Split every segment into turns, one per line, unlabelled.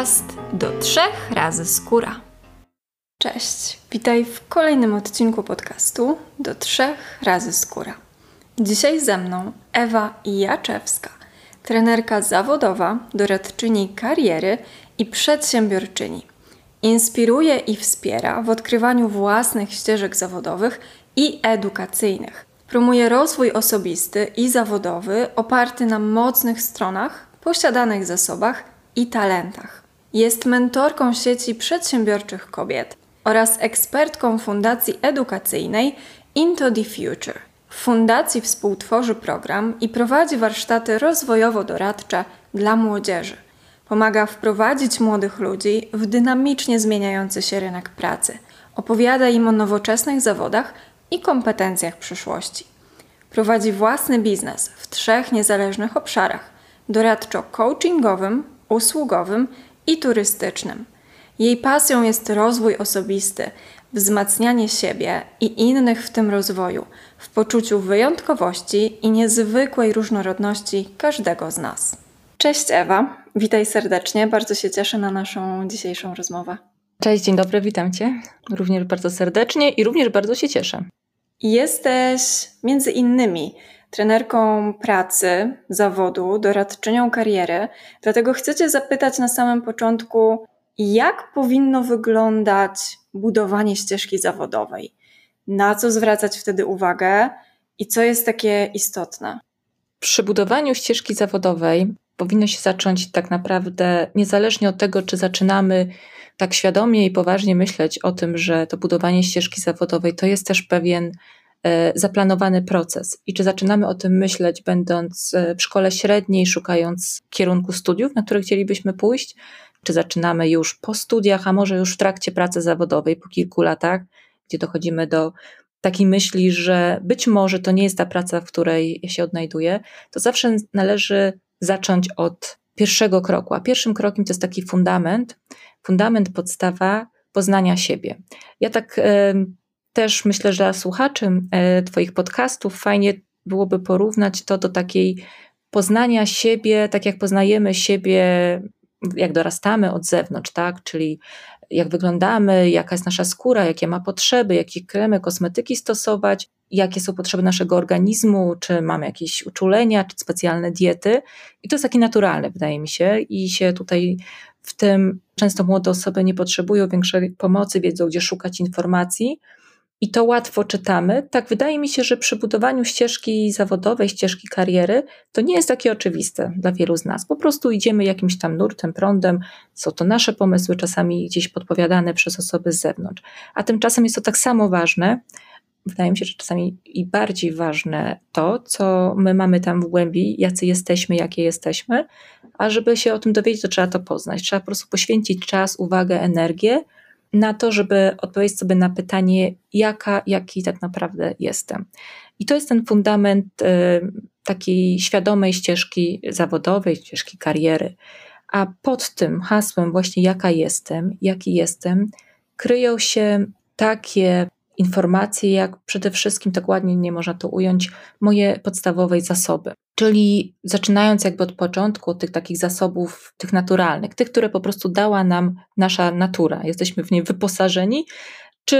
podcast do trzech razy skóra. Cześć, witaj w kolejnym odcinku podcastu do trzech razy skóra. Dzisiaj ze mną Ewa Jaczewska, trenerka zawodowa, doradczyni kariery i przedsiębiorczyni. Inspiruje i wspiera w odkrywaniu własnych ścieżek zawodowych i edukacyjnych. Promuje rozwój osobisty i zawodowy oparty na mocnych stronach, posiadanych zasobach i talentach. Jest mentorką sieci przedsiębiorczych kobiet oraz ekspertką Fundacji Edukacyjnej Into the Future. W fundacji współtworzy program i prowadzi warsztaty rozwojowo-doradcze dla młodzieży. Pomaga wprowadzić młodych ludzi w dynamicznie zmieniający się rynek pracy. Opowiada im o nowoczesnych zawodach i kompetencjach przyszłości. Prowadzi własny biznes w trzech niezależnych obszarach: doradczo-coachingowym, usługowym i turystycznym. Jej pasją jest rozwój osobisty, wzmacnianie siebie i innych w tym rozwoju, w poczuciu wyjątkowości i niezwykłej różnorodności każdego z nas. Cześć Ewa, witaj serdecznie, bardzo się cieszę na naszą dzisiejszą rozmowę.
Cześć, dzień dobry, witam Cię również bardzo serdecznie i również bardzo się cieszę.
Jesteś między innymi trenerką pracy, zawodu, doradczynią kariery. Dlatego chcę Cię zapytać na samym początku, jak powinno wyglądać budowanie ścieżki zawodowej? Na co zwracać wtedy uwagę i co jest takie istotne?
Przy budowaniu ścieżki zawodowej powinno się zacząć tak naprawdę niezależnie od tego, czy zaczynamy tak świadomie i poważnie myśleć o tym, że to budowanie ścieżki zawodowej to jest też pewien zaplanowany proces i czy zaczynamy o tym myśleć, będąc e, w szkole średniej, szukając kierunku studiów, na które chcielibyśmy pójść, czy zaczynamy już po studiach, a może już w trakcie pracy zawodowej, po kilku latach, gdzie dochodzimy do takiej myśli, że być może to nie jest ta praca, w której się odnajduję, to zawsze należy zacząć od pierwszego kroku. A pierwszym krokiem to jest taki fundament, fundament, podstawa poznania siebie. Ja tak też myślę, że dla słuchaczy e, Twoich podcastów fajnie byłoby porównać to do takiej poznania siebie, tak jak poznajemy siebie, jak dorastamy od zewnątrz, tak? Czyli jak wyglądamy, jaka jest nasza skóra, jakie ma potrzeby, jakie kremy, kosmetyki stosować, jakie są potrzeby naszego organizmu, czy mamy jakieś uczulenia, czy specjalne diety. I to jest takie naturalne, wydaje mi się, i się tutaj w tym często młode osoby nie potrzebują większej pomocy, wiedzą, gdzie szukać informacji i to łatwo czytamy, tak wydaje mi się, że przy budowaniu ścieżki zawodowej, ścieżki kariery, to nie jest takie oczywiste dla wielu z nas. Po prostu idziemy jakimś tam nurtem, prądem, są to nasze pomysły, czasami gdzieś podpowiadane przez osoby z zewnątrz. A tymczasem jest to tak samo ważne, wydaje mi się, że czasami i bardziej ważne to, co my mamy tam w głębi, jacy jesteśmy, jakie jesteśmy, a żeby się o tym dowiedzieć, to trzeba to poznać. Trzeba po prostu poświęcić czas, uwagę, energię na to, żeby odpowiedzieć sobie na pytanie, jaka, jaki tak naprawdę jestem. I to jest ten fundament y, takiej świadomej ścieżki zawodowej, ścieżki kariery. A pod tym hasłem, właśnie jaka jestem, jaki jestem, kryją się takie informacje, jak przede wszystkim, tak ładnie nie można to ująć, moje podstawowe zasoby. Czyli zaczynając jakby od początku, tych takich zasobów, tych naturalnych, tych, które po prostu dała nam nasza natura. Jesteśmy w nie wyposażeni, czy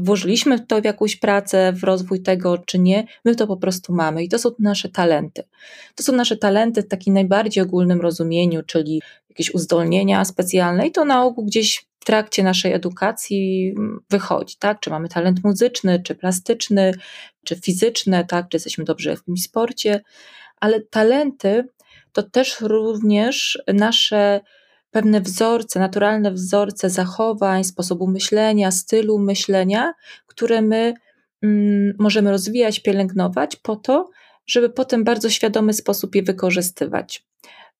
włożyliśmy to w jakąś pracę, w rozwój tego, czy nie, my to po prostu mamy i to są nasze talenty. To są nasze talenty w takim najbardziej ogólnym rozumieniu, czyli jakieś uzdolnienia specjalne i to na ogół gdzieś w trakcie naszej edukacji wychodzi, tak? Czy mamy talent muzyczny, czy plastyczny, czy fizyczny, tak? Czy jesteśmy dobrze w jakimś sporcie, ale talenty to też również nasze pewne wzorce, naturalne wzorce zachowań, sposobu myślenia, stylu myślenia, które my mm, możemy rozwijać, pielęgnować po to, żeby potem bardzo świadomy sposób je wykorzystywać.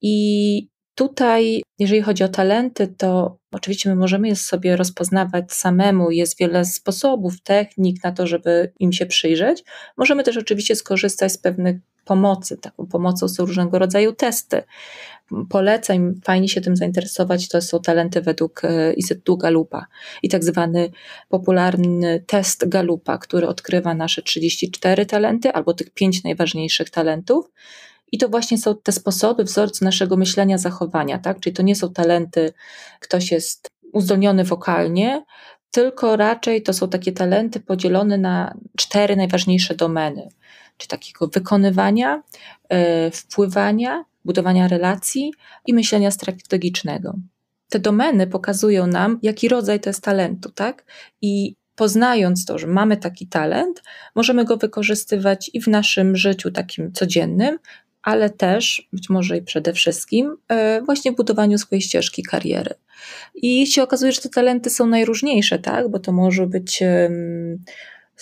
I tutaj, jeżeli chodzi o talenty, to oczywiście my możemy je sobie rozpoznawać samemu. Jest wiele sposobów, technik na to, żeby im się przyjrzeć. Możemy też oczywiście skorzystać z pewnych pomocy. Taką pomocą są różnego rodzaju testy. Polecam, fajnie się tym zainteresować, to są talenty według e, Instytutu Galupa i tak zwany popularny test Galupa, który odkrywa nasze 34 talenty albo tych pięć najważniejszych talentów I to właśnie są te sposoby, wzorce naszego myślenia, zachowania, tak? Czyli to nie są talenty, ktoś jest uzdolniony wokalnie, tylko raczej to są takie talenty podzielone na cztery najważniejsze domeny, czy takiego wykonywania, yy, wpływania, budowania relacji i myślenia strategicznego. Te domeny pokazują nam, jaki rodzaj to jest talentu, tak? I poznając to, że mamy taki talent, możemy go wykorzystywać i w naszym życiu takim codziennym, ale też, być może i przede wszystkim, e, właśnie budowaniu swojej ścieżki kariery. I się okazuje, że te talenty są najróżniejsze, tak? Bo to może być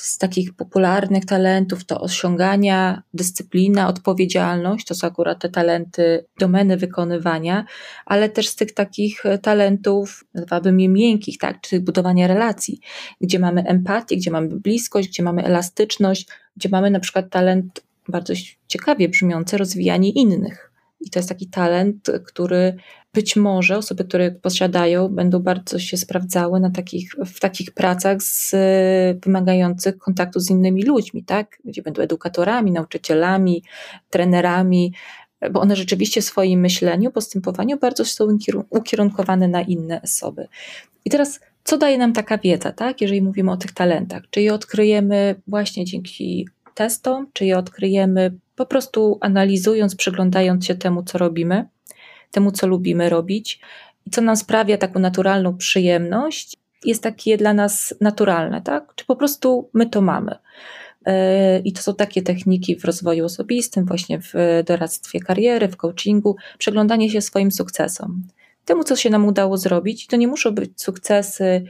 z takich popularnych talentów to osiągania, dyscyplina, odpowiedzialność, to są akurat te talenty, domeny wykonywania, ale też z tych takich talentów, nazwałabym je miękkich, tak, czy budowania relacji, gdzie mamy empatię, gdzie mamy bliskość, gdzie mamy elastyczność, gdzie mamy na przykład talent bardzo ciekawie brzmiące rozwijanie innych. I to jest taki talent, który być może osoby, które posiadają, będą bardzo się sprawdzały na takich, w takich pracach z, wymagających kontaktu z innymi ludźmi, tak? Gdzie będą edukatorami, nauczycielami, trenerami, bo one rzeczywiście w swoim myśleniu, postępowaniu bardzo są ukierunkowane na inne osoby. I teraz, co daje nam taka wiedza, tak? Jeżeli mówimy o tych talentach, czy je odkryjemy właśnie dzięki czy je odkryjemy po prostu analizując, przyglądając się temu, co robimy, temu, co lubimy robić i co nam sprawia taką naturalną przyjemność, jest takie dla nas naturalne, tak? Czy po prostu my to mamy. E, I to są takie techniki w rozwoju osobistym, właśnie w doradztwie kariery, w coachingu, przeglądanie się swoim sukcesom. Temu, co się nam udało zrobić, to nie muszą być sukcesy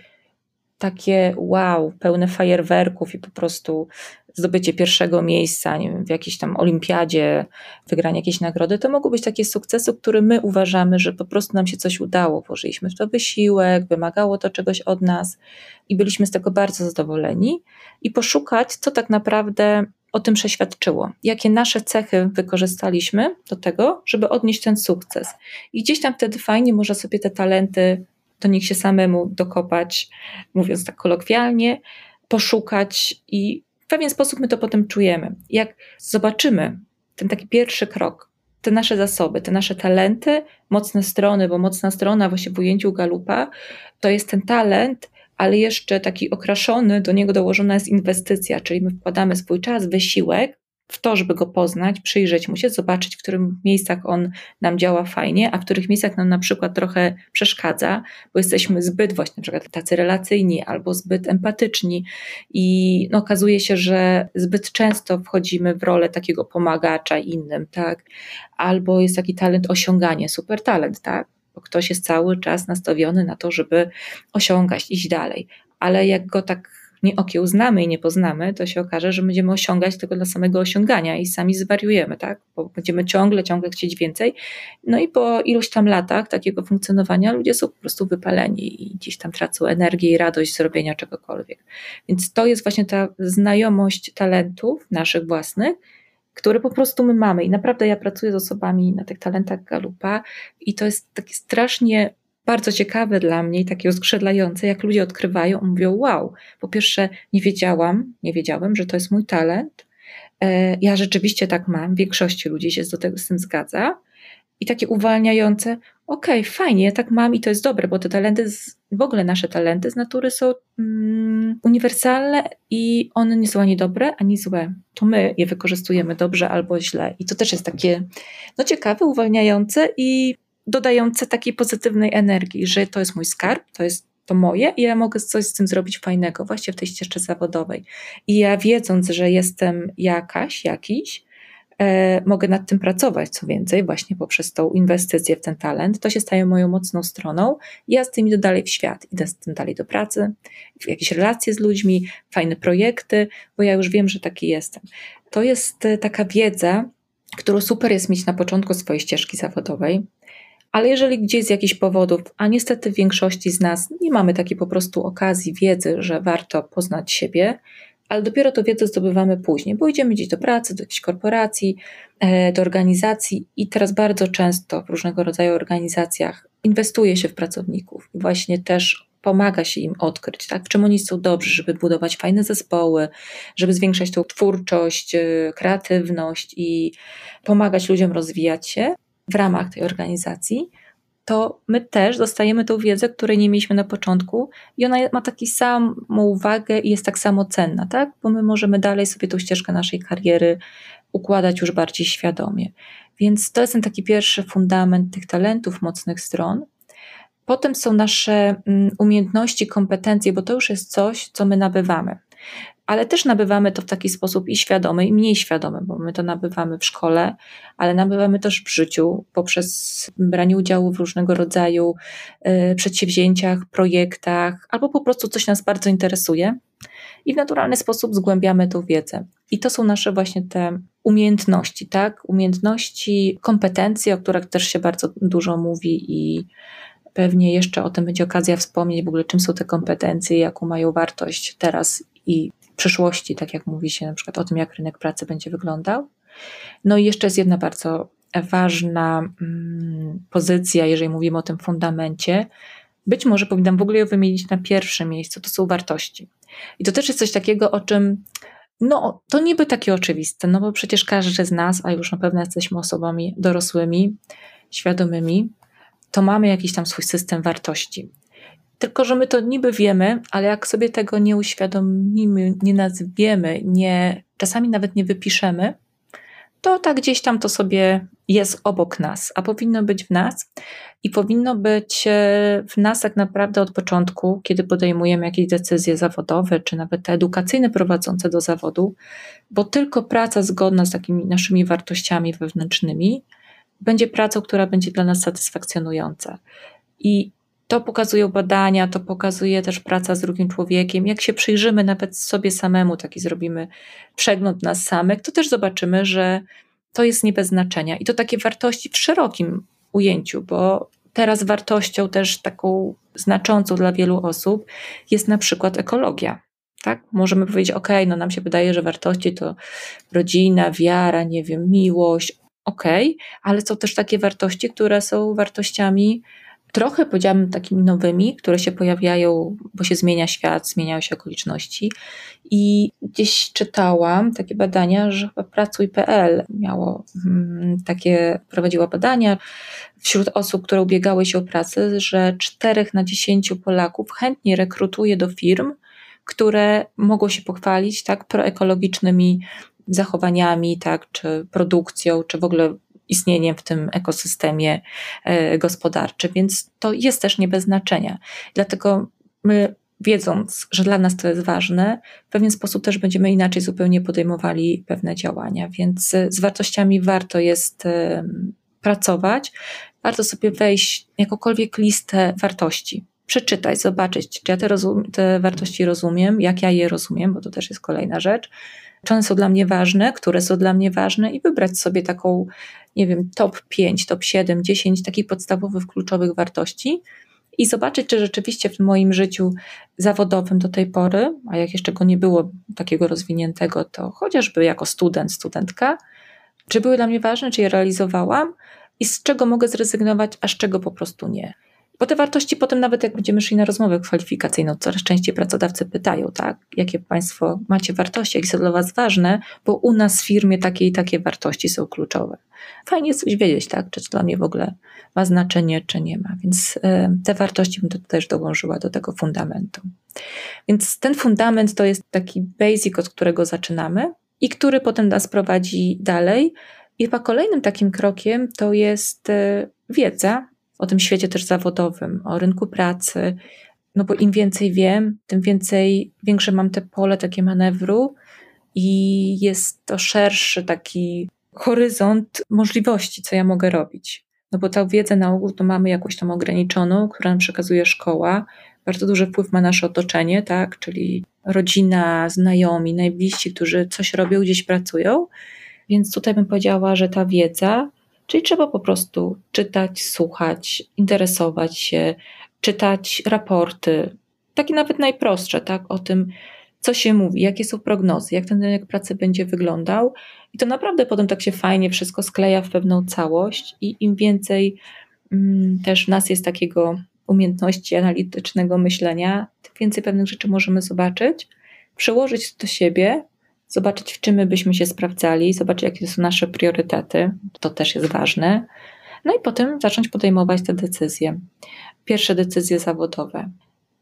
takie wow, pełne fajerwerków i po prostu zdobycie pierwszego miejsca, nie wiem, w jakiejś tam olimpiadzie, wygranie jakiejś nagrody, to mogą być takie sukcesy, które my uważamy, że po prostu nam się coś udało, włożyliśmy w to wysiłek, wymagało to czegoś od nas i byliśmy z tego bardzo zadowoleni. I poszukać, co tak naprawdę o tym przeświadczyło, jakie nasze cechy wykorzystaliśmy do tego, żeby odnieść ten sukces. I gdzieś tam wtedy fajnie można sobie te talenty do nich się samemu dokopać, mówiąc tak kolokwialnie, poszukać i w pewien sposób my to potem czujemy. Jak zobaczymy ten taki pierwszy krok, te nasze zasoby, te nasze talenty, mocne strony, bo mocna strona właśnie w ujęciu galupa to jest ten talent, ale jeszcze taki okraszony, do niego dołożona jest inwestycja, czyli my wkładamy swój czas, wysiłek, w to, żeby go poznać, przyjrzeć mu się, zobaczyć, w których miejscach on nam działa fajnie, a w których miejscach nam na przykład trochę przeszkadza, bo jesteśmy zbyt właśnie na przykład tacy relacyjni albo zbyt empatyczni i no, okazuje się, że zbyt często wchodzimy w rolę takiego pomagacza innym, tak? Albo jest taki talent osiągania, super talent, tak? Bo ktoś jest cały czas nastawiony na to, żeby osiągać, iść dalej. Ale jak go tak nie okiełznamy i nie poznamy, to się okaże, że będziemy osiągać tylko dla samego osiągania i sami zwariujemy, tak? Bo będziemy ciągle, ciągle chcieć więcej. No i po iluś tam latach takiego funkcjonowania ludzie są po prostu wypaleni i gdzieś tam tracą energię i radość z robienia czegokolwiek. Więc to jest właśnie ta znajomość talentów naszych własnych, które po prostu my mamy. I naprawdę ja pracuję z osobami na tych talentach Galupa i to jest takie strasznie bardzo ciekawe dla mnie i takie uskrzydlające, jak ludzie odkrywają, mówią: Wow, po pierwsze, nie wiedziałam, nie wiedziałem, że to jest mój talent. E, ja rzeczywiście tak mam, większości ludzi się tego z tym zgadza. I takie uwalniające, okej, okay, fajnie, ja tak mam i to jest dobre, bo te talenty, z, w ogóle nasze talenty z natury są mm, uniwersalne i one nie są ani dobre, ani złe. To my je wykorzystujemy dobrze albo źle. I to też jest takie, no ciekawe, uwalniające i dodające takiej pozytywnej energii, że to jest mój skarb, to jest to moje i ja mogę coś z tym zrobić fajnego właśnie w tej ścieżce zawodowej. I ja wiedząc, że jestem jakaś, jakiś, e, mogę nad tym pracować, co więcej, właśnie poprzez tą inwestycję w ten talent, to się staje moją mocną stroną. Ja z tym idę dalej w świat, idę z tym dalej do pracy, w jakieś relacje z ludźmi, fajne projekty, bo ja już wiem, że taki jestem. To jest e, taka wiedza, którą super jest mieć na początku swojej ścieżki zawodowej, ale jeżeli gdzieś z jakichś powodów, a niestety w większości z nas nie mamy takiej po prostu okazji, wiedzy, że warto poznać siebie, ale dopiero tę wiedzę zdobywamy później, bo idziemy gdzieś do pracy, do jakiejś korporacji, e, do organizacji i teraz bardzo często w różnego rodzaju organizacjach inwestuje się w pracowników i właśnie też pomaga się im odkryć, tak? w czym oni są dobrzy, żeby budować fajne zespoły, żeby zwiększać tą twórczość, y, kreatywność i pomagać ludziom rozwijać się w ramach tej organizacji, to my też dostajemy tą wiedzę, której nie mieliśmy na początku i ona ma taką samą wagę i jest tak samo cenna, tak? Bo my możemy dalej sobie tą ścieżkę naszej kariery układać już bardziej świadomie. Więc to jest ten taki pierwszy fundament tych talentów, mocnych stron. Potem są nasze mm, umiejętności, kompetencje, bo to już jest coś, co my nabywamy. Ale też nabywamy to w taki sposób i świadomy, i mniej świadomy, bo my to nabywamy w szkole, ale nabywamy też w życiu poprzez branie udziału w różnego rodzaju y, przedsięwzięciach, projektach, albo po prostu coś nas bardzo interesuje i w naturalny sposób zgłębiamy tą wiedzę. I to są nasze właśnie te umiejętności, tak? Umiejętności, kompetencje, o których też się bardzo dużo mówi i pewnie jeszcze o tym będzie okazja wspomnieć, w ogóle czym są te kompetencje, jaką mają wartość teraz i przyszłości, tak jak mówi się na przykład o tym, jak rynek pracy będzie wyglądał. No i jeszcze jest jedna bardzo ważna mm, pozycja, jeżeli mówimy o tym fundamencie. Być może powinnam w ogóle ją wymienić na pierwszym miejscu, to są wartości. I to też jest coś takiego, o czym no, to niby takie oczywiste, no bo przecież każdy z nas, a już na pewno jesteśmy osobami dorosłymi, świadomymi, to mamy jakiś tam swój system wartości. Tylko, że my to niby wiemy, ale jak sobie tego nie uświadomimy, nie nazwiemy, nie, czasami nawet nie wypiszemy, to tak gdzieś tam to sobie jest obok nas, a powinno być w nas i powinno być e, w nas tak naprawdę od początku, kiedy podejmujemy jakieś decyzje zawodowe, czy nawet te edukacyjne prowadzące do zawodu, bo tylko praca zgodna z takimi naszymi wartościami wewnętrznymi będzie pracą, która będzie dla nas satysfakcjonująca. I to pokazują badania, to pokazuje też praca z drugim człowiekiem. Jak się przyjrzymy nawet sobie samemu, taki zrobimy przegląd nas samych, to też zobaczymy, że to jest nie bez znaczenia. I to takie wartości w szerokim ujęciu, bo teraz wartością też taką znaczącą dla wielu osób jest na przykład ekologia. Tak? Możemy powiedzieć, ok, no nam się wydaje, że wartości to rodzina, wiara, nie wiem, miłość, ok, ale są też takie wartości, które są wartościami trochę powiedziałabym takimi nowymi, które się pojawiają, bo się zmienia świat, zmieniają się okoliczności. I gdzieś czytałam takie badania, że chyba Pracuj.pl miało hmm, takie, prowadziła badania wśród osób, które ubiegały się o pracę, że 4 na 10 Polaków chętnie rekrutuje do firm, które mogą się pochwalić tak proekologicznymi zachowaniami, tak, czy produkcją, czy w ogóle istnieniem w tym ekosystemie e, gospodarczym, więc to jest też nie bez znaczenia. Dlatego my wiedząc, że dla nas to jest ważne, w pewien sposób też będziemy inaczej zupełnie podejmowali pewne działania. Więc e, z wartościami warto jest e, pracować, warto sobie wejść jakokolwiek listę wartości. Przeczytać, zobaczyć, czy ja te, te wartości rozumiem, jak ja je rozumiem, bo to też jest kolejna rzecz czy one są dla mnie ważne, które są dla mnie ważne i wybrać sobie taką, nie wiem, top 5, top 7, 10 takich podstawowych, kluczowych wartości i zobaczyć, czy rzeczywiście w moim życiu zawodowym do tej pory, a jak jeszcze go nie było takiego rozwiniętego, to chociażby jako student, studentka, czy były dla mnie ważne, czy je realizowałam i z czego mogę zrezygnować, a z czego po prostu nie. Bo te wartości potem nawet jak będziemy szli na rozmowę kwalifikacyjną, coraz częściej pracodawcy pytają, tak, jakie Państwo macie wartości, jakie są dla Was ważne, bo u nas w firmie takie i takie wartości są kluczowe. Fajnie jest coś wiedzieć, tak, czy to dla mnie w ogóle ma znaczenie, czy nie ma. Więc y, te wartości bym też dołączyła do tego fundamentu. Więc ten fundament to jest taki basic, od którego zaczynamy i który potem nas prowadzi dalej. I chyba kolejnym takim krokiem to jest y, wiedza, o tym świecie też zawodowym, o rynku pracy. No bo im więcej wiem, tym więcej, większe mam te pole takie manewru i jest to szerszy taki horyzont możliwości, co ja mogę robić. No bo tę wiedzę na ogół to mamy jakąś tam ograniczoną, którą nam przekazuje szkoła. Bardzo duży wpływ ma nasze otoczenie, tak, czyli rodzina, znajomi, najbliżsi, którzy coś robią, gdzieś pracują. Więc tutaj bym powiedziała, że ta wiedza Czyli trzeba po prostu czytać, słuchać, interesować się, czytać raporty, takie nawet najprostsze, tak, o tym, co się mówi, jakie są prognozy, jak ten rynek pracy będzie wyglądał. I to naprawdę potem tak się fajnie wszystko skleja w pewną całość, i im więcej mm, też w nas jest takiego umiejętności analitycznego myślenia, tym więcej pewnych rzeczy możemy zobaczyć, przełożyć do siebie, zobaczyć, w czym my byśmy się sprawdzali, zobaczyć, jakie są nasze priorytety, to też jest ważne. No i potem zacząć podejmować te decyzje. Pierwsze decyzje zawodowe.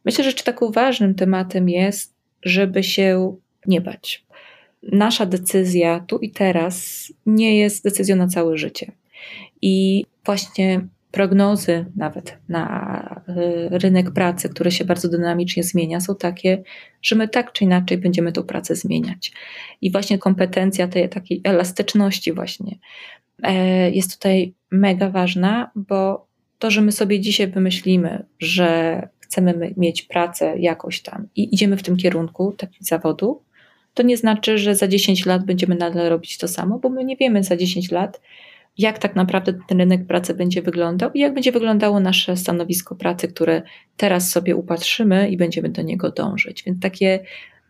Myślę, że taką ważnym tematem jest, żeby się nie bać. Nasza decyzja tu i teraz nie jest decyzją na całe życie. I właśnie prognozy nawet na y, rynek pracy, który się bardzo dynamicznie zmienia, są takie, że my tak czy inaczej będziemy tą pracę zmieniać. I właśnie kompetencja tej takiej elastyczności właśnie e, jest tutaj mega ważna, bo to, że my sobie dzisiaj wymyślimy, że chcemy mieć pracę jakoś tam i idziemy w tym kierunku, takiego zawodu, to nie znaczy, że za 10 lat będziemy nadal robić to samo, bo my nie wiemy za 10 lat, jak tak naprawdę ten rynek pracy będzie wyglądał i jak będzie wyglądało nasze stanowisko pracy, które teraz sobie upatrzymy i będziemy do niego dążyć. Więc takie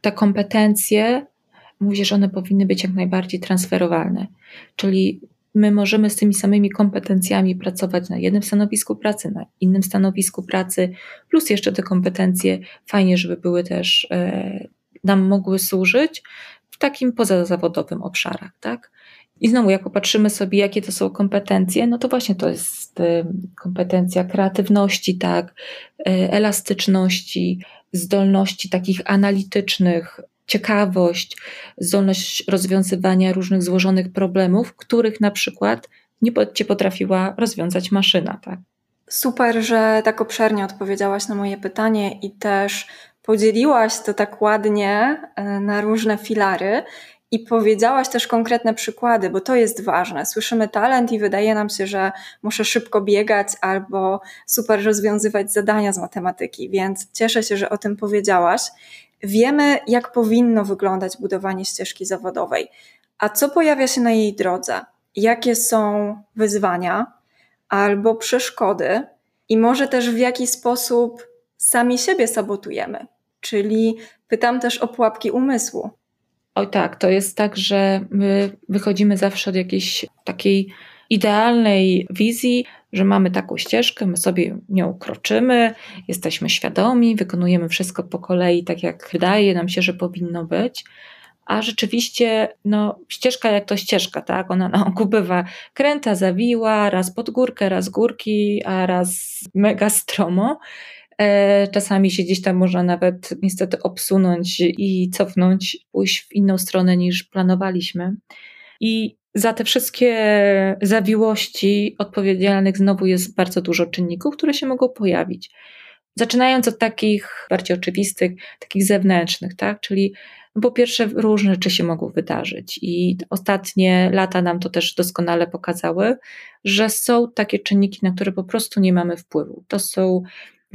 te kompetencje, mówię, że one powinny być jak najbardziej transferowalne. Czyli my możemy z tymi samymi kompetencjami pracować na jednym stanowisku pracy, na innym stanowisku pracy, plus jeszcze te kompetencje fajnie, żeby były też e, nam mogły służyć w takim pozazawodowym obszarach, tak? I znowu, jak popatrzymy sobie, jakie to są kompetencje, no to właśnie to jest y, kompetencja kreatywności, tak, y, elastyczności, zdolności takich analitycznych, ciekawość, zdolność rozwiązywania różnych złożonych problemów, których na przykład nie cię potrafiła rozwiązać maszyna, tak.
Super, że tak obszernie odpowiedziałaś na moje pytanie i też podzieliłaś to tak ładnie y, na różne filary. I powiedziałaś też konkretne przykłady, bo to jest ważne. Słyszymy talent i wydaje nam się, że muszę szybko biegać albo super rozwiązywać zadania z matematyki, więc cieszę się, że o tym powiedziałaś. Wiemy, jak powinno wyglądać budowanie ścieżki zawodowej. A co pojawia się na jej drodze? Jakie są wyzwania albo przeszkody? I może też w jaki sposób sami siebie sabotujemy? Czyli pytam też o pułapki umysłu.
Oj tak, to jest tak, że my wychodzimy zawsze od jakiejś takiej idealnej wizji, że mamy taką ścieżkę, my sobie nią kroczymy, jesteśmy świadomi, wykonujemy wszystko po kolei tak, jak wydaje nam się, że powinno być. A rzeczywiście, no, ścieżka jak to ścieżka, tak? Ona na oku bywa kręta, zawiła, raz pod górkę, raz górki, a raz mega stromo. E, czasami się gdzieś tam można nawet niestety obsunąć i cofnąć, pójść w inną stronę niż planowaliśmy. I za te wszystkie zawiłości odpowiedzialnych znowu jest bardzo dużo czynników, które się mogą pojawić. Zaczynając od takich bardziej oczywistych, takich zewnętrznych, tak? Czyli po pierwsze, różne rzeczy się mogą wydarzyć, i ostatnie lata nam to też doskonale pokazały, że są takie czynniki, na które po prostu nie mamy wpływu. To są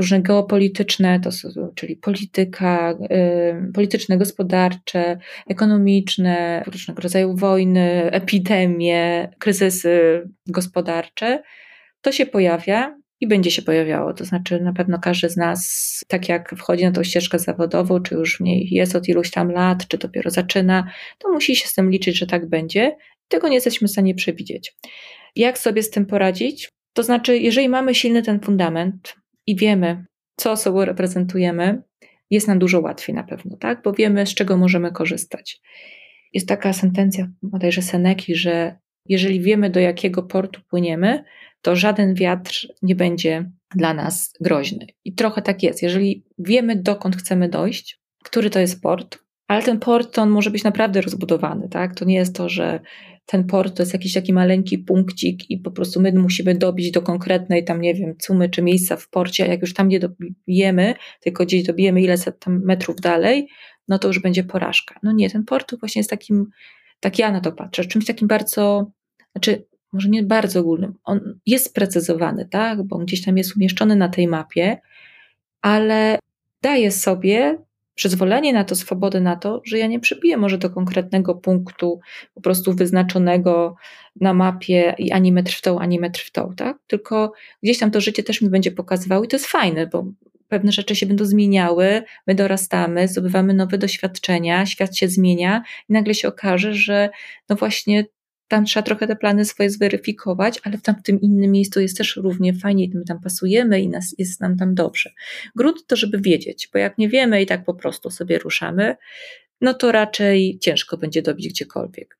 różne geopolityczne, to są, czyli polityka, y, polityczne, gospodarcze, ekonomiczne, różnego rodzaju wojny, epidemie, kryzysy gospodarcze, to się pojawia i będzie się pojawiało. To znaczy, na pewno każdy z nas, tak jak wchodzi na tą ścieżkę zawodową, czy już w niej jest od iluś tam lat, czy dopiero zaczyna, to musi się z tym liczyć, że tak będzie. Tego nie jesteśmy w stanie przewidzieć. Jak sobie z tym poradzić? To znaczy, jeżeli mamy silny ten fundament, i wiemy, co sobą reprezentujemy, jest nam dużo łatwiej na pewno, tak? Bo wiemy, z czego możemy korzystać. Jest taka sentencja bodajże Seneki, że jeżeli wiemy, do jakiego portu płyniemy, to żaden wiatr nie będzie dla nas groźny. I trochę tak jest. Jeżeli wiemy, dokąd chcemy dojść, który to jest port, ale ten port on może być naprawdę rozbudowany, tak? To nie jest to, że ten port to jest jakiś taki maleńki punkcik i po prostu my musimy dobić do konkretnej tam, nie wiem, cumy czy miejsca w porcie, a jak już tam nie dobijemy, tylko gdzieś dobijemy ile tam metrów dalej, no to już będzie porażka. No nie, ten port właśnie jest takim, tak ja na to patrzę, czymś takim bardzo, znaczy może nie bardzo ogólnym, on jest sprecyzowany, tak, bo gdzieś tam jest umieszczony na tej mapie, ale daje sobie przyzwolenie na to, swobodę na to, że ja nie przybiję może do konkretnego punktu po prostu wyznaczonego na mapie i ani metr w tą, ani metr w tą, tak? Tylko gdzieś tam to życie też mi będzie pokazywało i to jest fajne, bo pewne rzeczy się będą zmieniały, my dorastamy, zdobywamy nowe doświadczenia, świat się zmienia i nagle się okaże, że no właśnie tam trzeba trochę te plany swoje zweryfikować, ale w tamtym innym miejscu jest też równie fajnie my tam pasujemy i nas, jest nam tam dobrze. Grunt to, żeby wiedzieć, bo jak nie wiemy i tak po prostu sobie ruszamy, no to raczej ciężko będzie dobić gdziekolwiek.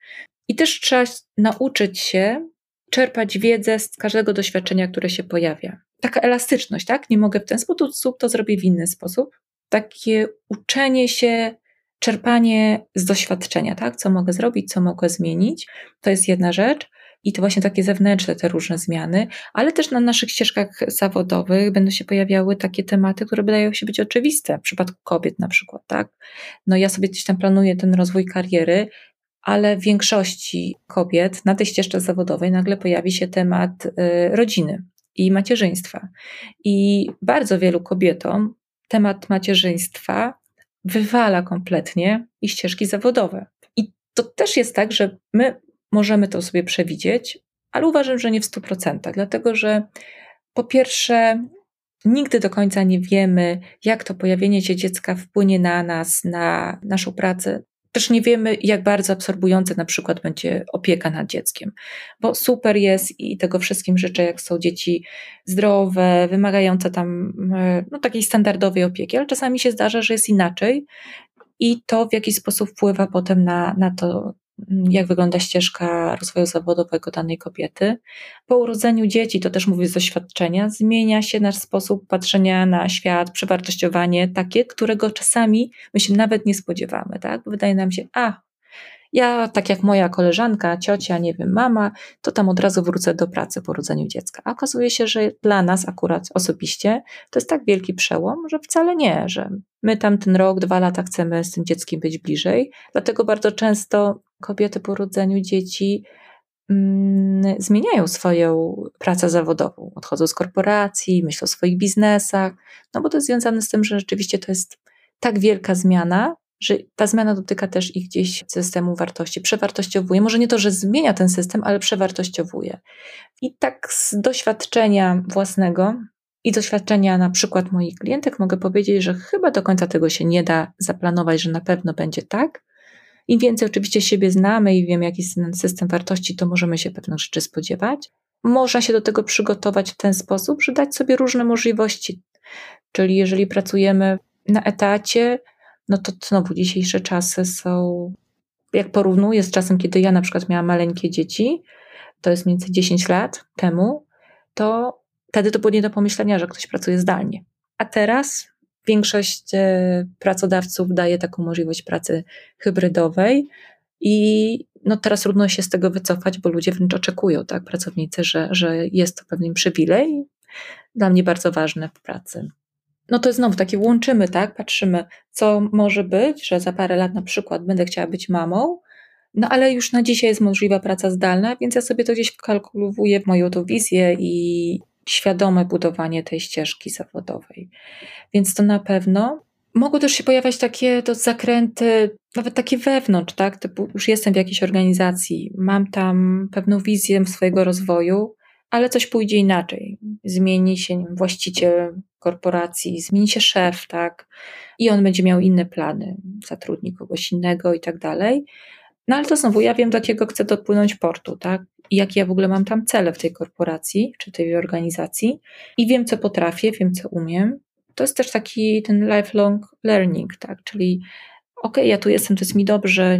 I też trzeba nauczyć się czerpać wiedzę z każdego doświadczenia, które się pojawia. Taka elastyczność, tak? Nie mogę w ten sposób, to zrobię w inny sposób. Takie uczenie się, czerpanie z doświadczenia, tak? Co mogę zrobić, co mogę zmienić, to jest jedna rzecz. I to właśnie takie zewnętrzne, te różne zmiany, ale też na naszych ścieżkach zawodowych będą się pojawiały takie tematy, które wydają się być oczywiste, w przypadku kobiet na przykład, tak? No ja sobie gdzieś tam planuję ten rozwój kariery, ale w większości kobiet na tej ścieżce zawodowej nagle pojawi się temat y, rodziny i macierzyństwa. I bardzo wielu kobietom temat macierzyństwa wywala kompletnie ich ścieżki zawodowe. I to też jest tak, że my możemy to sobie przewidzieć, ale uważam, że nie w 100%, dlatego że po pierwsze, nigdy do końca nie wiemy, jak to pojawienie się dziecka wpłynie na nas, na naszą pracę. Też nie wiemy, jak bardzo absorbująca na przykład będzie opieka nad dzieckiem, bo super jest i tego wszystkim życzę, jak są dzieci zdrowe, wymagające tam e, no, takiej standardowej opieki, ale czasami się zdarza, że jest inaczej i to w jakiś sposób wpływa potem na, na to, jak wygląda ścieżka rozwoju zawodowego danej kobiety. Po urodzeniu dzieci, to też mówię z doświadczenia, zmienia się nasz sposób patrzenia na świat, przewartościowanie takie, którego czasami my się nawet nie spodziewamy. Tak? Wydaje nam się, a ja, tak jak moja koleżanka, ciocia, nie wiem, mama, to tam od razu wrócę do pracy po urodzeniu dziecka. A okazuje się, że dla nas akurat osobiście to jest tak wielki przełom, że wcale nie, że my tam ten rok, dwa lata chcemy z tym dzieckiem być bliżej. Dlatego bardzo często kobiety po urodzeniu dzieci mm, zmieniają swoją pracę zawodową, odchodzą z korporacji, myślą o swoich biznesach, no bo to jest związane z tym, że rzeczywiście to jest tak wielka zmiana, że ta zmiana dotyka też ich gdzieś systemu wartości, przewartościowuje. Może nie to, że zmienia ten system, ale przewartościowuje. I tak z doświadczenia własnego i doświadczenia na przykład moich klientek mogę powiedzieć, że chyba do końca tego się nie da zaplanować, że na pewno będzie tak. Im więcej oczywiście siebie znamy i wiemy, jaki jest ten system wartości, to możemy się pewnych rzeczy spodziewać. Można się do tego przygotować w ten sposób, że dać sobie różne możliwości. Czyli jeżeli pracujemy na etacie, no to znowu dzisiejsze czasy są, jak porównuję z czasem, kiedy ja na przykład miałam maleńkie dzieci, to jest mniej więcej 10 lat temu, to wtedy to było nie do pomyślenia, że ktoś pracuje zdalnie. A teraz większość e, pracodawców daje taką możliwość pracy hybrydowej i no teraz trudno się z tego wycofać, bo ludzie wręcz oczekują, tak, pracownicy, że, że jest to pewien przywilej, dla mnie bardzo ważne w pracy no to znowu takie łączymy, tak? Patrzymy, co może być, że za parę lat na przykład będę chciała być mamą, no ale już na dzisiaj jest możliwa praca zdalna, więc ja sobie to gdzieś kalkuluję w moją tą wizję i świadome budowanie tej ścieżki zawodowej. Więc to na pewno. Mogą też się pojawiać takie to zakręty, nawet takie wewnątrz, tak? Typu już jestem w jakiejś organizacji, mam tam pewną wizję swojego rozwoju, ale coś pójdzie inaczej. Zmieni się właściciel korporacji, zmieni się szef, tak, i on będzie miał inne plany, zatrudni kogoś innego i tak dalej. No ale to znowu, ja wiem, do jakiego chcę dopłynąć portu, tak, i jakie ja w ogóle mam tam cele w tej korporacji czy tej organizacji, i wiem, co potrafię, wiem, co umiem. To jest też taki ten lifelong learning, tak, czyli okay, ja tu jestem, to jest mi dobrze,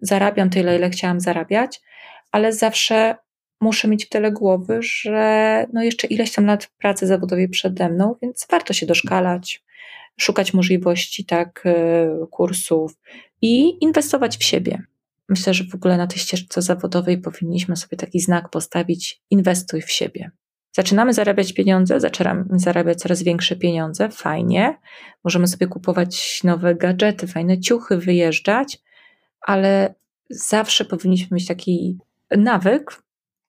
zarabiam tyle, ile chciałam zarabiać, ale zawsze muszę mieć tyle głowy, że no jeszcze ileś tam lat pracy zawodowej przede mną, więc warto się doszkalać, szukać możliwości, tak, e, kursów i inwestować w siebie. Myślę, że w ogóle na tej ścieżce zawodowej powinniśmy sobie taki znak postawić: inwestuj w siebie. Zaczynamy zarabiać pieniądze, zaczynamy zarabiać coraz większe pieniądze, fajnie. Możemy sobie kupować nowe gadżety, fajne ciuchy, wyjeżdżać, ale zawsze powinniśmy mieć taki nawyk,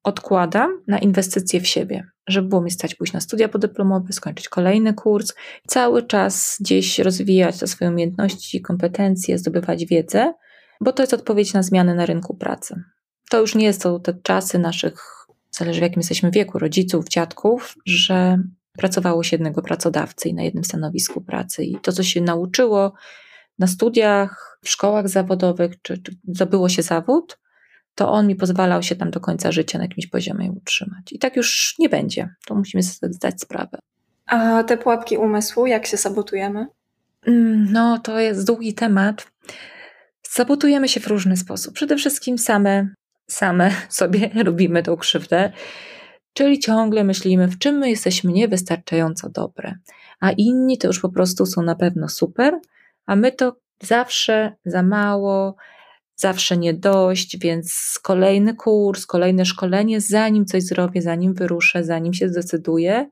odkładam na inwestycje w siebie, żeby było mi stać pójść na studia podyplomowe, skończyć kolejny kurs, cały czas gdzieś rozwijać te swoje umiejętności, kompetencje, zdobywać wiedzę, bo to jest odpowiedź na zmiany na rynku pracy. To już nie są te czasy naszych, zależy w jakim jesteśmy wieku, rodziców, dziadków, że pracowało się jednego pracodawcy i na jednym stanowisku pracy i to, co się nauczyło na studiach, w szkołach zawodowych, czy, czy zdobyło się zawód, to on mi pozwalał się tam do końca życia na jakimś poziomie utrzymać. I tak już nie będzie. To musimy sobie zdać sprawę.
A te pułapki umysłu, jak się sabotujemy?
Mm, no, to jest długi temat. Sabotujemy się w różny sposób. Przede wszystkim same, same sobie robimy tą krzywdę, czyli ciągle myślimy, w czym my jesteśmy niewystarczająco dobre, a inni to już po prostu są na pewno super, a my to zawsze za mało, zawsze nie dość, więc kolejny kurs, kolejne szkolenie, zanim coś zrobię, zanim wyruszę, zanim się zdecyduję,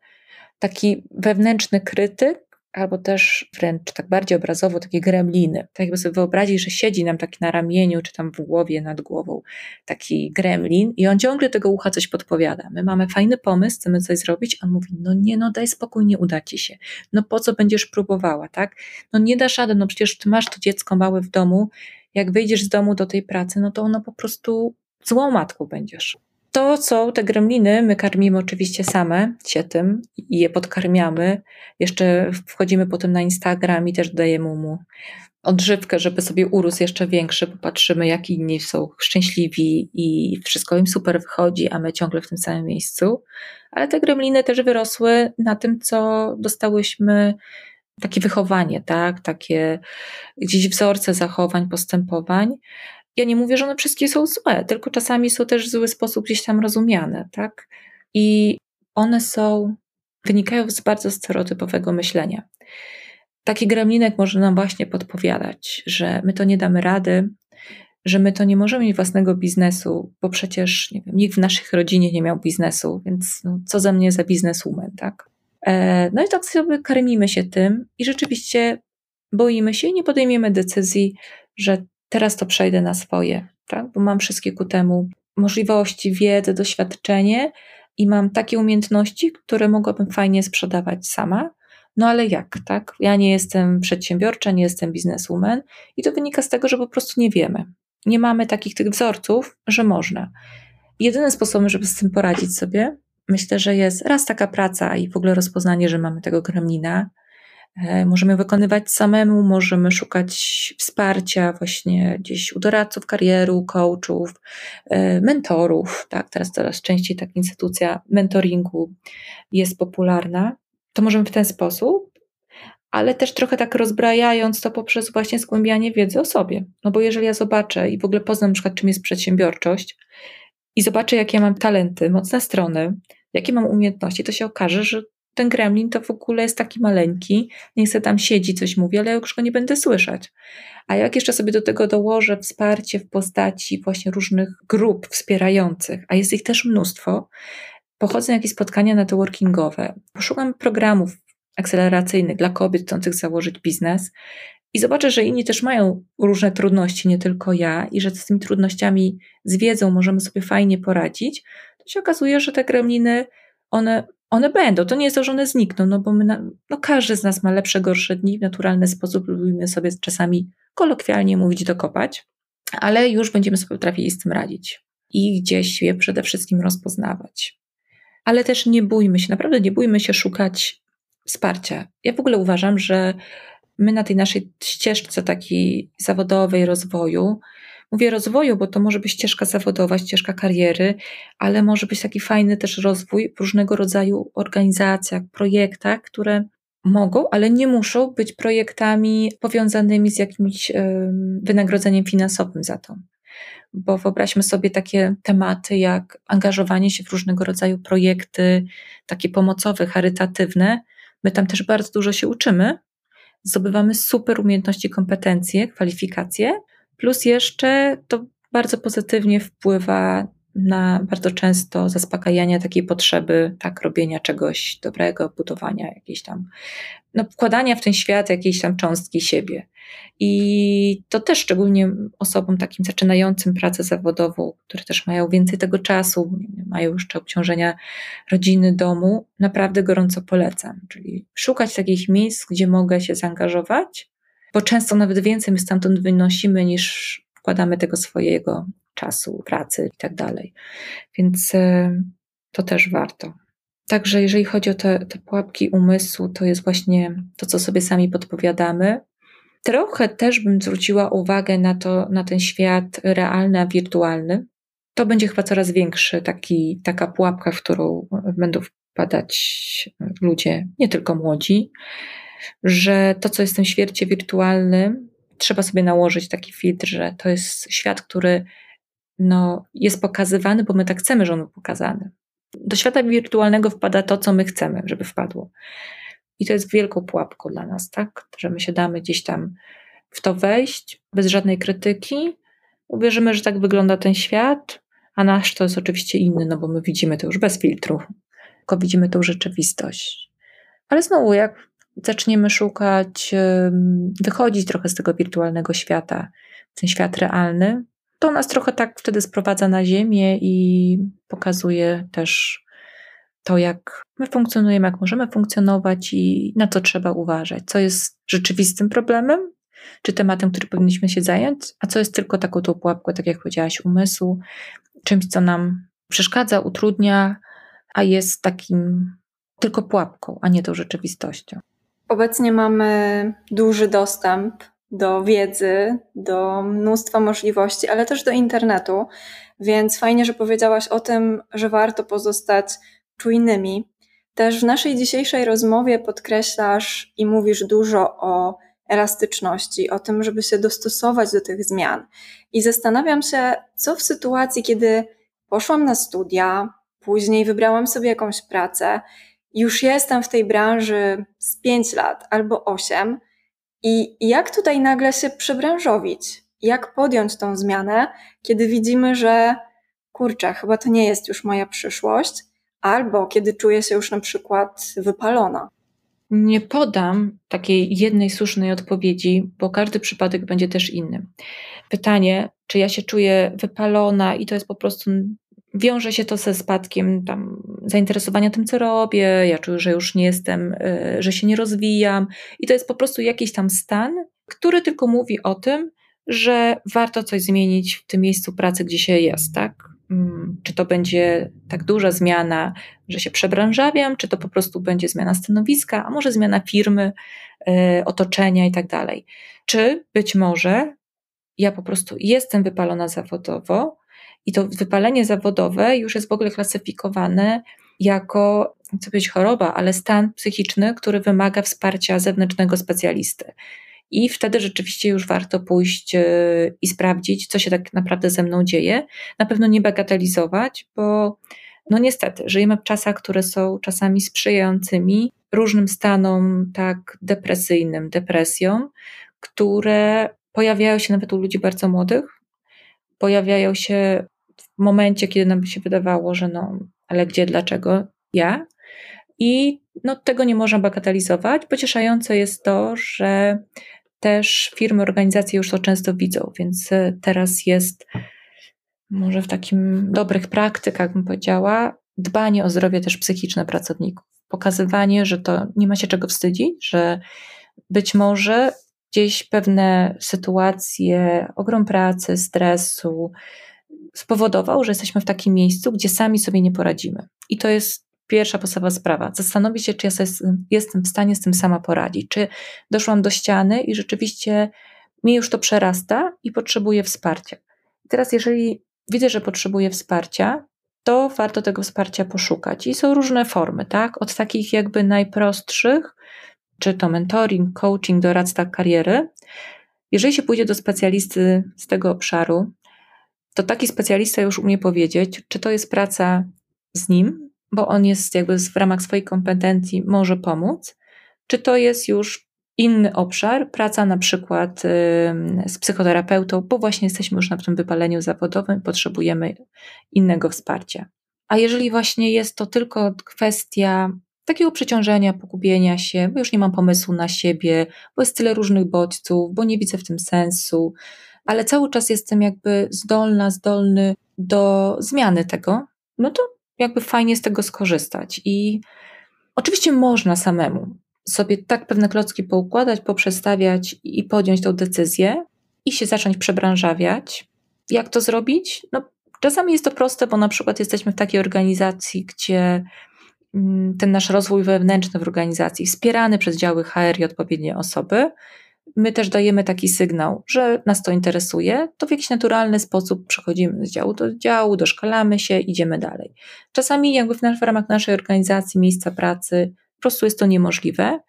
taki wewnętrzny krytyk albo też wręcz tak bardziej obrazowo takie gremliny. Tak jakby sobie wyobrazić, że siedzi nam taki na ramieniu, czy tam w głowie, nad głową taki gremlin i on ciągle tego ucha coś podpowiada. My mamy fajny pomysł, chcemy coś zrobić, on mówi, no nie, no daj spokój, nie uda ci się. No po co będziesz próbowała, tak? No nie dasz rady, no przecież ty masz to dziecko małe w domu, jak wyjdziesz z domu do tej pracy, no to ono po prostu złą matką będziesz. To są te gremliny, my karmimy oczywiście same się tym i je podkarmiamy. Jeszcze wchodzimy potem na Instagram i też dajemy mu odżywkę, żeby sobie urósł jeszcze większy, popatrzymy jak inni są szczęśliwi i wszystko im super wychodzi, a my ciągle w tym samym miejscu. Ale te gremliny też wyrosły na tym, co dostałyśmy takie wychowanie, tak, takie gdzieś wzorce zachowań, postępowań, ja nie mówię, że one wszystkie są złe, tylko czasami są też w zły sposób gdzieś tam rozumiane, tak? I one są, wynikają z bardzo stereotypowego myślenia. Taki gremlinek może nam właśnie podpowiadać, że my to nie damy rady, że my to nie możemy mieć własnego biznesu, bo przecież nie wiem, nikt w naszych rodzinie nie miał biznesu, więc no, co ze mnie za bizneswoman, tak? E, no i tak sobie karmimy się tym i rzeczywiście boimy się i nie podejmiemy decyzji, że teraz to przejdę na swoje, tak? bo mam wszystkie ku temu możliwości, wiedzę, doświadczenie i mam takie umiejętności, które mogłabym fajnie sprzedawać sama. No ale jak, tak? Ja nie jestem przedsiębiorcza, nie jestem bizneswoman i to wynika z tego, że po prostu nie wiemy. Nie mamy takich tych wzorców, że można. Jedynym sposobem, żeby z tym poradzić sobie, myślę, że jest raz taka praca i w ogóle rozpoznanie, że mamy tego gremlina, możemy wykonywać samemu, możemy szukać wsparcia właśnie gdzieś u doradców karieru, coachów, e, mentorów. Tak, teraz coraz częściej taka instytucja mentoringu jest popularna. To możemy w ten sposób, ale też trochę tak rozbrajając to poprzez właśnie zgłębianie wiedzy o sobie. No bo jeżeli ja zobaczę i w ogóle poznam na przykład czym jest przedsiębiorczość i zobaczę jakie ja mam talenty, mocne strony, jakie mam umiejętności, to się okaże, że ten gremlin to w ogóle jest taki maleńki, niech se tam siedzi, coś mówi, ale ja już go nie będę słyszeć. A jak jeszcze sobie do tego dołożę wsparcie w postaci właśnie różnych grup wspierających, a jest ich też mnóstwo, pochodzę na jakieś spotkania networkingowe, poszukam programów akceleracyjnych dla kobiet chcących założyć biznes i zobaczę, że inni też mają różne trudności, nie tylko ja, i że z tymi trudnościami, z wiedzą możemy sobie fajnie poradzić, to się okazuje, że te gremliny, one one będą. To nie jest to, że one znikną, no bo my, na, no każdy z nas ma lepsze, gorsze dni. W naturalny sposób lubimy sobie czasami kolokwialnie mówić, dokopać, ale już będziemy sobie potrafili z tym radzić i gdzieś je przede wszystkim rozpoznawać. Ale też nie bójmy się, naprawdę nie bójmy się szukać wsparcia. Ja w ogóle uważam, że my na tej naszej ścieżce takiej zawodowej rozwoju Mówię rozwoju, bo to może być ścieżka zawodowa, ścieżka kariery, ale może być taki fajny też rozwój w różnego rodzaju organizacjach, projektach, które mogą, ale nie muszą być projektami powiązanymi z jakimś wynagrodzeniem finansowym za to. Bo wyobraźmy sobie takie tematy jak angażowanie się w różnego rodzaju projekty, takie pomocowe, charytatywne. My tam też bardzo dużo się uczymy, zdobywamy super umiejętności, kompetencje, kwalifikacje, Plus jeszcze to bardzo pozytywnie wpływa na bardzo często zaspokajanie takiej potrzeby, tak, robienia czegoś dobrego, budowania jakiejś tam, no, wkładania w ten świat jakiejś tam cząstki siebie. I to też szczególnie osobom takim zaczynającym pracę zawodową, które też mają więcej tego czasu, mają jeszcze obciążenia rodziny, domu, naprawdę gorąco polecam. Czyli szukać takich miejsc, gdzie mogę się zaangażować, bo często nawet więcej my stamtąd wynosimy niż wkładamy tego swojego czasu, pracy i tak dalej. Więc e, to też warto. Także jeżeli chodzi o te, te pułapki umysłu, to jest właśnie to, co sobie sami podpowiadamy. Trochę też bym zwróciła uwagę na to, na ten świat realny, a wirtualny, to będzie chyba coraz większy taki, taka pułapka, w którą będą wpadać ludzie, nie tylko młodzi, że to, co jest w tym świecie wirtualnym, trzeba sobie nałożyć taki filtr, że to jest świat, który no, jest pokazywany, bo my tak chcemy, żeby on był pokazany. Do świata wirtualnego wpada to, co my chcemy, żeby wpadło. I to jest wielką pułapką dla nas, tak? Że my się damy gdzieś tam w to wejść bez żadnej krytyki. Uwierzymy, że tak wygląda ten świat, a nasz to jest oczywiście inny, no bo my widzimy to już bez filtru, tylko widzimy tą rzeczywistość. Ale znowu, jak zaczniemy szukać, wychodzić trochę z tego wirtualnego świata, ten świat realny, to nas trochę tak wtedy sprowadza na ziemię i pokazuje też to, jak my funkcjonujemy, jak możemy funkcjonować i na co trzeba uważać, co jest rzeczywistym problemem, czy tematem, który powinniśmy się zająć, a co jest tylko taką tą pułapką, tak jak powiedziałaś, umysłu, czymś, co nam przeszkadza, utrudnia, a jest takim tylko pułapką, a nie tą rzeczywistością.
Obecnie mamy duży dostęp do wiedzy, do mnóstwa możliwości, ale też do internetu, więc fajnie, że powiedziałaś o tym, że warto pozostać czujnymi. Też w naszej dzisiejszej rozmowie podkreślasz i mówisz dużo o elastyczności, o tym, żeby się dostosować do tych zmian. I zastanawiam się, co w sytuacji, kiedy poszłam na studia, później wybrałam sobie jakąś pracę, już jestem w tej branży z 5 lat albo 8 i jak tutaj nagle się przebranżowić? Jak podjąć tą zmianę, kiedy widzimy, że kurczę, chyba to nie jest już moja przyszłość, albo kiedy czuję się już na przykład wypalona?
Nie podam takiej jednej słusznej odpowiedzi, bo każdy przypadek będzie też inny. Pytanie, czy ja się czuję wypalona i to jest po prostu wiąże się to ze spadkiem tam zainteresowania tym, co robię. Ja czuję, że już nie jestem, y, że się nie rozwijam. I to jest po prostu jakiś tam stan, który tylko mówi o tym, że warto coś zmienić w tym miejscu pracy, gdzie się jest, tak? Mm, czy to będzie tak duża zmiana, że się przebranżawiam, czy to po prostu będzie zmiana stanowiska, a może zmiana firmy, y, otoczenia i tak dalej. Czy być może ja po prostu jestem wypalona zawodowo, i to wypalenie zawodowe już jest w ogóle klasyfikowane jako, chcę powiedzieć choroba, ale stan psychiczny, który wymaga wsparcia zewnętrznego specjalisty. I wtedy rzeczywiście już warto pójść e, i sprawdzić, co się tak naprawdę ze mną dzieje. Na pewno nie bagatelizować, bo no niestety, żyjemy w czasach, które są czasami sprzyjającymi różnym stanom, tak depresyjnym, depresjom, które pojawiają się nawet u ludzi bardzo młodych, pojawiają się w momencie, kiedy nam się wydawało, że no, ale gdzie, dlaczego ja? I no, tego nie można bagatelizować. Pocieszające jest to, że też firmy, organizacje już to często widzą, więc e, teraz jest może w takim dobrych praktykach, bym powiedziała, dbanie o zdrowie też psychiczne pracowników. Pokazywanie, że to nie ma się czego wstydzić, że być może gdzieś pewne sytuacje, ogrom pracy, stresu, spowodował, że jesteśmy w takim miejscu, gdzie sami sobie nie poradzimy. I to jest pierwsza podstawowa sprawa. Zastanowić się, czy ja jestem w stanie z tym sama poradzić. Czy doszłam do ściany i rzeczywiście mi już to przerasta i potrzebuję wsparcia. I teraz, jeżeli widzę, że potrzebuję wsparcia, to warto tego wsparcia poszukać. I są różne formy, tak? Od takich jakby najprostszych, czy to mentoring, coaching, doradztwa kariery. Jeżeli się pójdzie do specjalisty z tego obszaru, to taki specjalista już umie powiedzieć, czy to jest praca z nim, bo on jest jakby w ramach swojej kompetencji może pomóc, czy to jest już inny obszar, praca na przykład z psychoterapeutą, bo właśnie jesteśmy już na tym wypaleniu zawodowym, potrzebujemy innego wsparcia. A jeżeli właśnie jest to tylko kwestia takiego przeciążenia, pogubienia się, bo już nie mam pomysłu na siebie, bo jest tyle różnych bodźców, bo nie widzę w tym sensu, ale cały czas jestem jakby zdolna, zdolny do zmiany tego, no to jakby fajnie z tego skorzystać. I oczywiście można samemu sobie tak pewne klocki poukładać, poprzestawiać i podjąć tą decyzję i się zacząć przebranżawiać. Jak to zrobić? No, czasami jest to proste, bo na przykład jesteśmy w takiej organizacji, gdzie mm, ten nasz rozwój wewnętrzny w organizacji, wspierany przez działy HR i odpowiednie osoby, my też dajemy taki sygnał, że nas to interesuje, to w jakiś naturalny sposób przechodzimy z działu do działu, doszkalamy się, idziemy dalej. Czasami jakby w, w ramach naszej organizacji, miejsca pracy, po prostu jest to niemożliwe,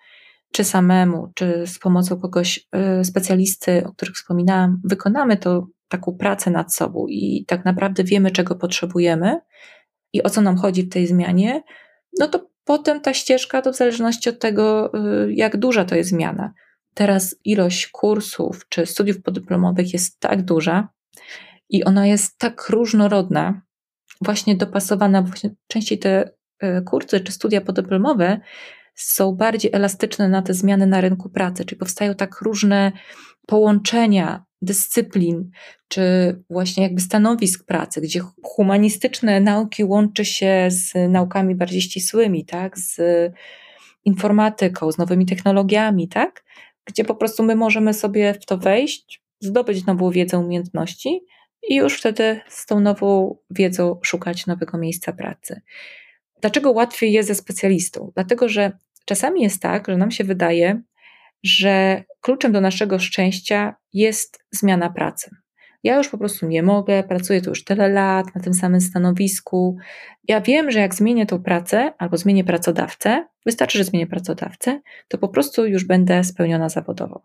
czy samemu, czy z pomocą kogoś, y, specjalisty, o których wspominałam, wykonamy to taką pracę nad sobą i tak naprawdę wiemy, czego potrzebujemy i o co nam chodzi w tej zmianie, no to potem ta ścieżka to w zależności od tego, y, jak duża to jest zmiana. Teraz ilość kursów czy studiów podyplomowych jest tak duża i ona jest tak różnorodna, właśnie dopasowana, właśnie częściej te y, kursy czy studia podyplomowe są bardziej elastyczne na te zmiany na rynku pracy, czyli powstają tak różne połączenia dyscyplin, czy właśnie jakby stanowisk pracy, gdzie humanistyczne nauki łączy się z naukami bardziej ścisłymi, tak, z informatyką, z nowymi technologiami, tak, gdzie po prostu my możemy sobie w to wejść, zdobyć nową wiedzę, umiejętności i już wtedy z tą nową wiedzą szukać nowego miejsca pracy. Dlaczego łatwiej jest ze specjalistą? Dlatego, że czasami jest tak, że nam się wydaje, że kluczem do naszego szczęścia jest zmiana pracy. Ja już po prostu nie mogę, pracuję tu już tyle lat na tym samym stanowisku. Ja wiem, że jak zmienię tą pracę albo zmienię pracodawcę, wystarczy, że zmienię pracodawcę, to po prostu już będę spełniona zawodowo.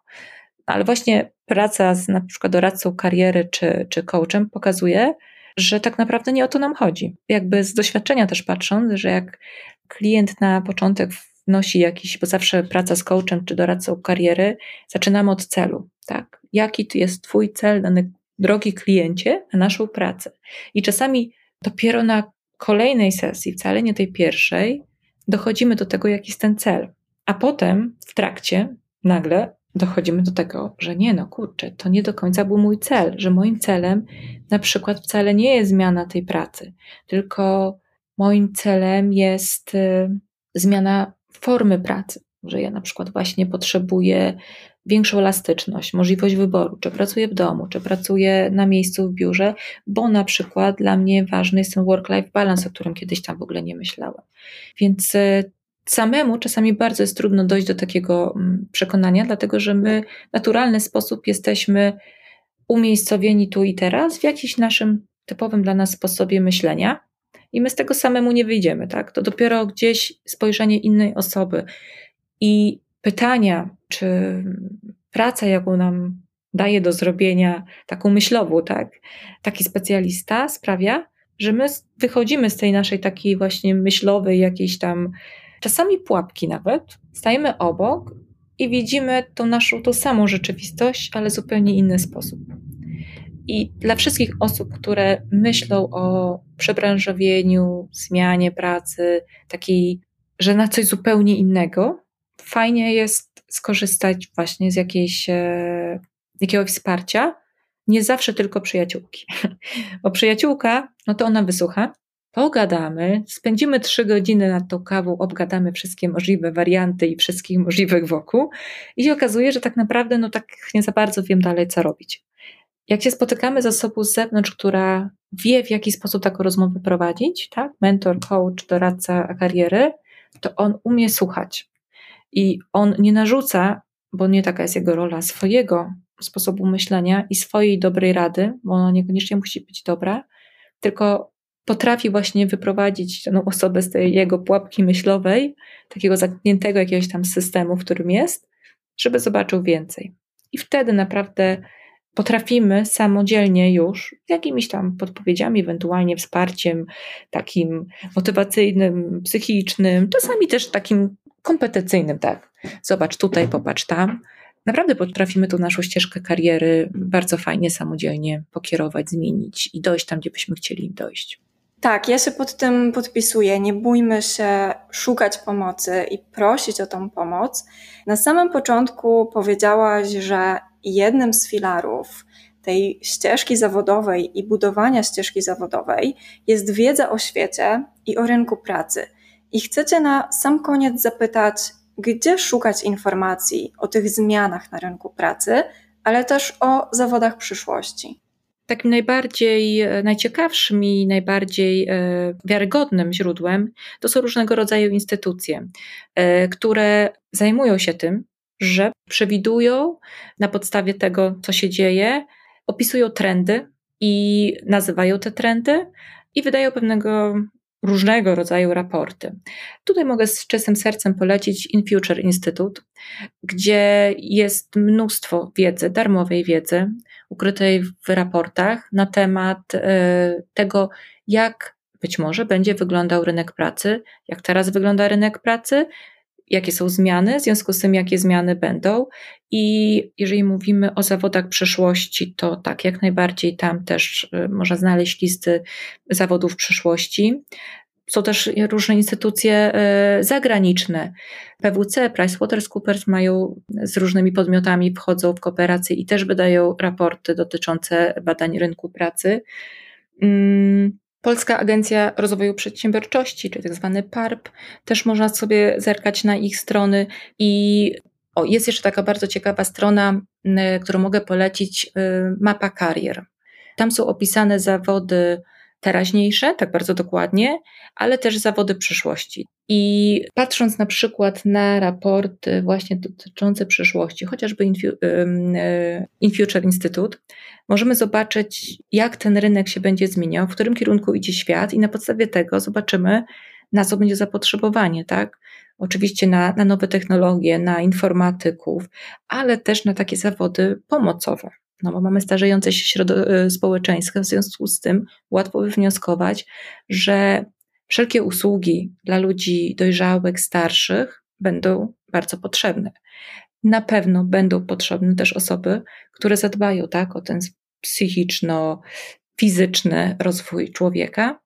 Ale właśnie praca z na przykład doradcą kariery czy, czy coachem pokazuje, że tak naprawdę nie o to nam chodzi. Jakby z doświadczenia też patrząc, że jak klient na początek wnosi jakiś, bo zawsze praca z coachem czy doradcą kariery, zaczynamy od celu, tak? Jaki jest Twój cel, dany drogi kliencie, na naszą pracę. I czasami dopiero na kolejnej sesji, wcale nie tej pierwszej, dochodzimy do tego, jaki jest ten cel. A potem w trakcie nagle dochodzimy do tego, że nie, no kurczę, to nie do końca był mój cel, że moim celem na przykład wcale nie jest zmiana tej pracy, tylko moim celem jest y, zmiana formy pracy, że ja na przykład właśnie potrzebuję większą elastyczność, możliwość wyboru, czy pracuję w domu, czy pracuję na miejscu w biurze, bo na przykład dla mnie ważny jest ten work-life balance, o którym kiedyś tam w ogóle nie myślałam. Więc e, samemu czasami bardzo jest trudno dojść do takiego mm, przekonania, dlatego że my w naturalny sposób jesteśmy umiejscowieni tu i teraz w jakimś naszym typowym dla nas sposobie myślenia i my z tego samemu nie wyjdziemy, tak? To dopiero gdzieś spojrzenie innej osoby i pytania, czy praca, jaką nam daje do zrobienia, taką myślową, tak? Taki specjalista sprawia, że my wychodzimy z tej naszej takiej właśnie myślowej, jakiejś tam, czasami pułapki nawet, stajemy obok i widzimy tą naszą, tą samą rzeczywistość, ale zupełnie inny sposób. I dla wszystkich osób, które myślą o przebranżowieniu, zmianie pracy, takiej, że na coś zupełnie innego, fajnie jest skorzystać właśnie z jakiejś, e, jakiegoś wsparcia, nie zawsze tylko przyjaciółki. Bo przyjaciółka, no to ona wysłucha, pogadamy, spędzimy trzy godziny nad tą kawą, obgadamy wszystkie możliwe warianty i wszystkich możliwych wokół i się okazuje, że tak naprawdę no tak nie za bardzo wiem dalej, co robić. Jak się spotykamy z osobą z zewnątrz, która wie, w jaki sposób taką rozmowę prowadzić, tak? mentor, coach, doradca kariery, to on umie słuchać. I on nie narzuca, bo nie taka jest jego rola, swojego sposobu myślenia i swojej dobrej rady, bo ona niekoniecznie musi być dobra, tylko potrafi właśnie wyprowadzić tę osobę z tej jego pułapki myślowej, takiego zamkniętego jakiegoś tam systemu, w którym jest, żeby zobaczył więcej. I wtedy naprawdę potrafimy samodzielnie już jakimiś tam podpowiedziami, ewentualnie wsparciem takim motywacyjnym, psychicznym, czasami też takim kompetencyjnym, tak. Zobacz tutaj, popatrz tam. Naprawdę potrafimy tą naszą ścieżkę kariery bardzo fajnie, samodzielnie pokierować, zmienić i dojść tam, gdzie byśmy chcieli dojść.
Tak, ja się pod tym podpisuję. Nie bójmy się szukać pomocy i prosić o tą pomoc. Na samym początku powiedziałaś, że jednym z filarów tej ścieżki zawodowej i budowania ścieżki zawodowej jest wiedza o świecie i o rynku pracy. I chcecie na sam koniec zapytać, gdzie szukać informacji o tych zmianach na rynku pracy, ale też o zawodach przyszłości.
Takim najbardziej, e, najciekawszym i najbardziej e, wiarygodnym źródłem to są różnego rodzaju instytucje, e, które zajmują się tym, że przewidują na podstawie tego, co się dzieje, opisują trendy i nazywają te trendy i wydają pewnego różnego rodzaju raporty. Tutaj mogę z czystym sercem polecić In Future Institute, gdzie jest mnóstwo wiedzy, darmowej wiedzy, ukrytej w raportach na temat e, tego, jak być może będzie wyglądał rynek pracy, jak teraz wygląda rynek pracy, jakie są zmiany, w związku z tym, jakie zmiany będą. I jeżeli mówimy o zawodach przyszłości, to tak, jak najbardziej tam też y, można znaleźć listy zawodów przyszłości. Są też różne instytucje y, zagraniczne. PWC, PricewaterhouseCoopers mają z różnymi podmiotami, wchodzą w kooperację i też wydają raporty dotyczące badań rynku pracy. Mm, Polska Agencja Rozwoju Przedsiębiorczości, czyli tak zwany PARP, też można sobie zerkać na ich strony i o, jest jeszcze taka bardzo ciekawa strona, którą mogę polecić, y, mapa karier. Tam są opisane zawody teraźniejsze, tak bardzo dokładnie, ale też zawody przyszłości. I patrząc na przykład na raporty właśnie dotyczące przyszłości, chociażby In Future Institute, możemy zobaczyć, jak ten rynek się będzie zmieniał, w którym kierunku idzie świat, i na podstawie tego zobaczymy, na co będzie zapotrzebowanie, tak? Oczywiście na, na nowe technologie, na informatyków, ale też na takie zawody pomocowe. No bo mamy starzejące się środo- społeczeństwo, w związku z tym łatwo wywnioskować, że wszelkie usługi dla ludzi dojrzałych, starszych będą bardzo potrzebne. Na pewno będą potrzebne też osoby, które zadbają tak, o ten psychiczno-fizyczny rozwój człowieka.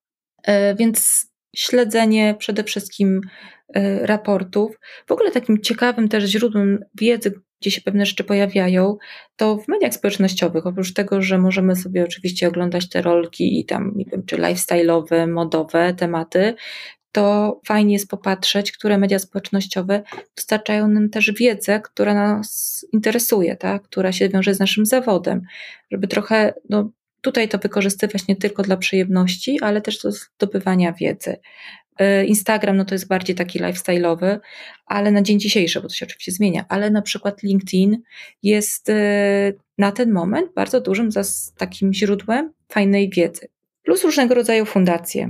E, więc śledzenie przede wszystkim e, raportów. W ogóle takim ciekawym też źródłem wiedzy, gdzie się pewne rzeczy pojawiają, to w mediach społecznościowych. Oprócz tego, że możemy sobie oczywiście oglądać te rolki i tam, nie wiem, czy lifestyle'owe, modowe tematy, to fajnie jest popatrzeć, które media społecznościowe dostarczają nam też wiedzę, która nas interesuje, tak? która się wiąże z naszym zawodem, żeby trochę no, tutaj to wykorzystywać nie tylko dla przyjemności, ale też do zdobywania wiedzy. Y, Instagram no to jest bardziej taki lifestyle'owy, ale na dzień dzisiejszy, bo to się oczywiście zmienia, ale na przykład LinkedIn jest y, na ten moment bardzo dużym takim źródłem fajnej wiedzy. Plus różnego rodzaju fundacje,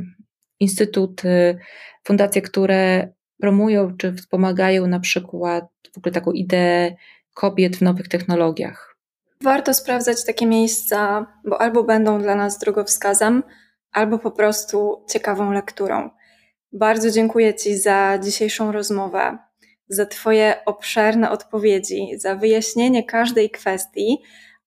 instytuty, fundacje, które promują czy wspomagają na przykład w ogóle taką ideę kobiet w nowych technologiach.
Warto sprawdzać takie miejsca, bo albo będą dla nas drogowskazem, albo po prostu ciekawą lekturą. Bardzo dziękuję Ci za dzisiejszą rozmowę, za Twoje obszerne odpowiedzi, za wyjaśnienie każdej kwestii,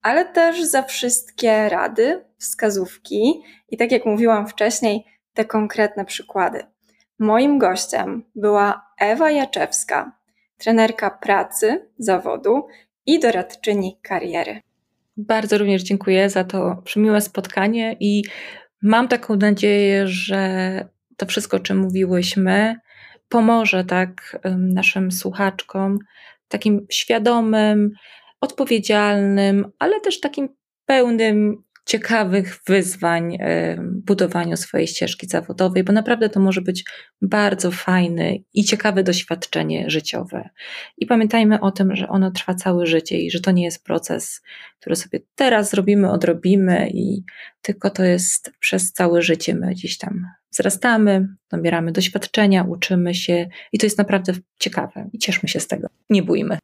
ale też za wszystkie rady, wskazówki i tak jak mówiłam wcześniej, te konkretne przykłady. Moim gościem była Ewa Jaczewska, trenerka pracy, zawodu i doradczyni kariery.
Bardzo również dziękuję za to przymiłe spotkanie i mam taką nadzieję, że to wszystko, o czym mówiłyśmy, pomoże tak naszym słuchaczkom takim świadomym, odpowiedzialnym, ale też takim pełnym ciekawych wyzwań budowaniu swojej ścieżki zawodowej, bo naprawdę to może być bardzo fajne i ciekawe doświadczenie życiowe. I pamiętajmy o tym, że ono trwa całe życie i że to nie jest proces, który sobie teraz zrobimy, odrobimy i tylko to jest przez całe życie. My gdzieś tam wzrastamy, nabieramy doświadczenia, uczymy się i to jest naprawdę ciekawe i cieszmy się z tego. Nie bójmy.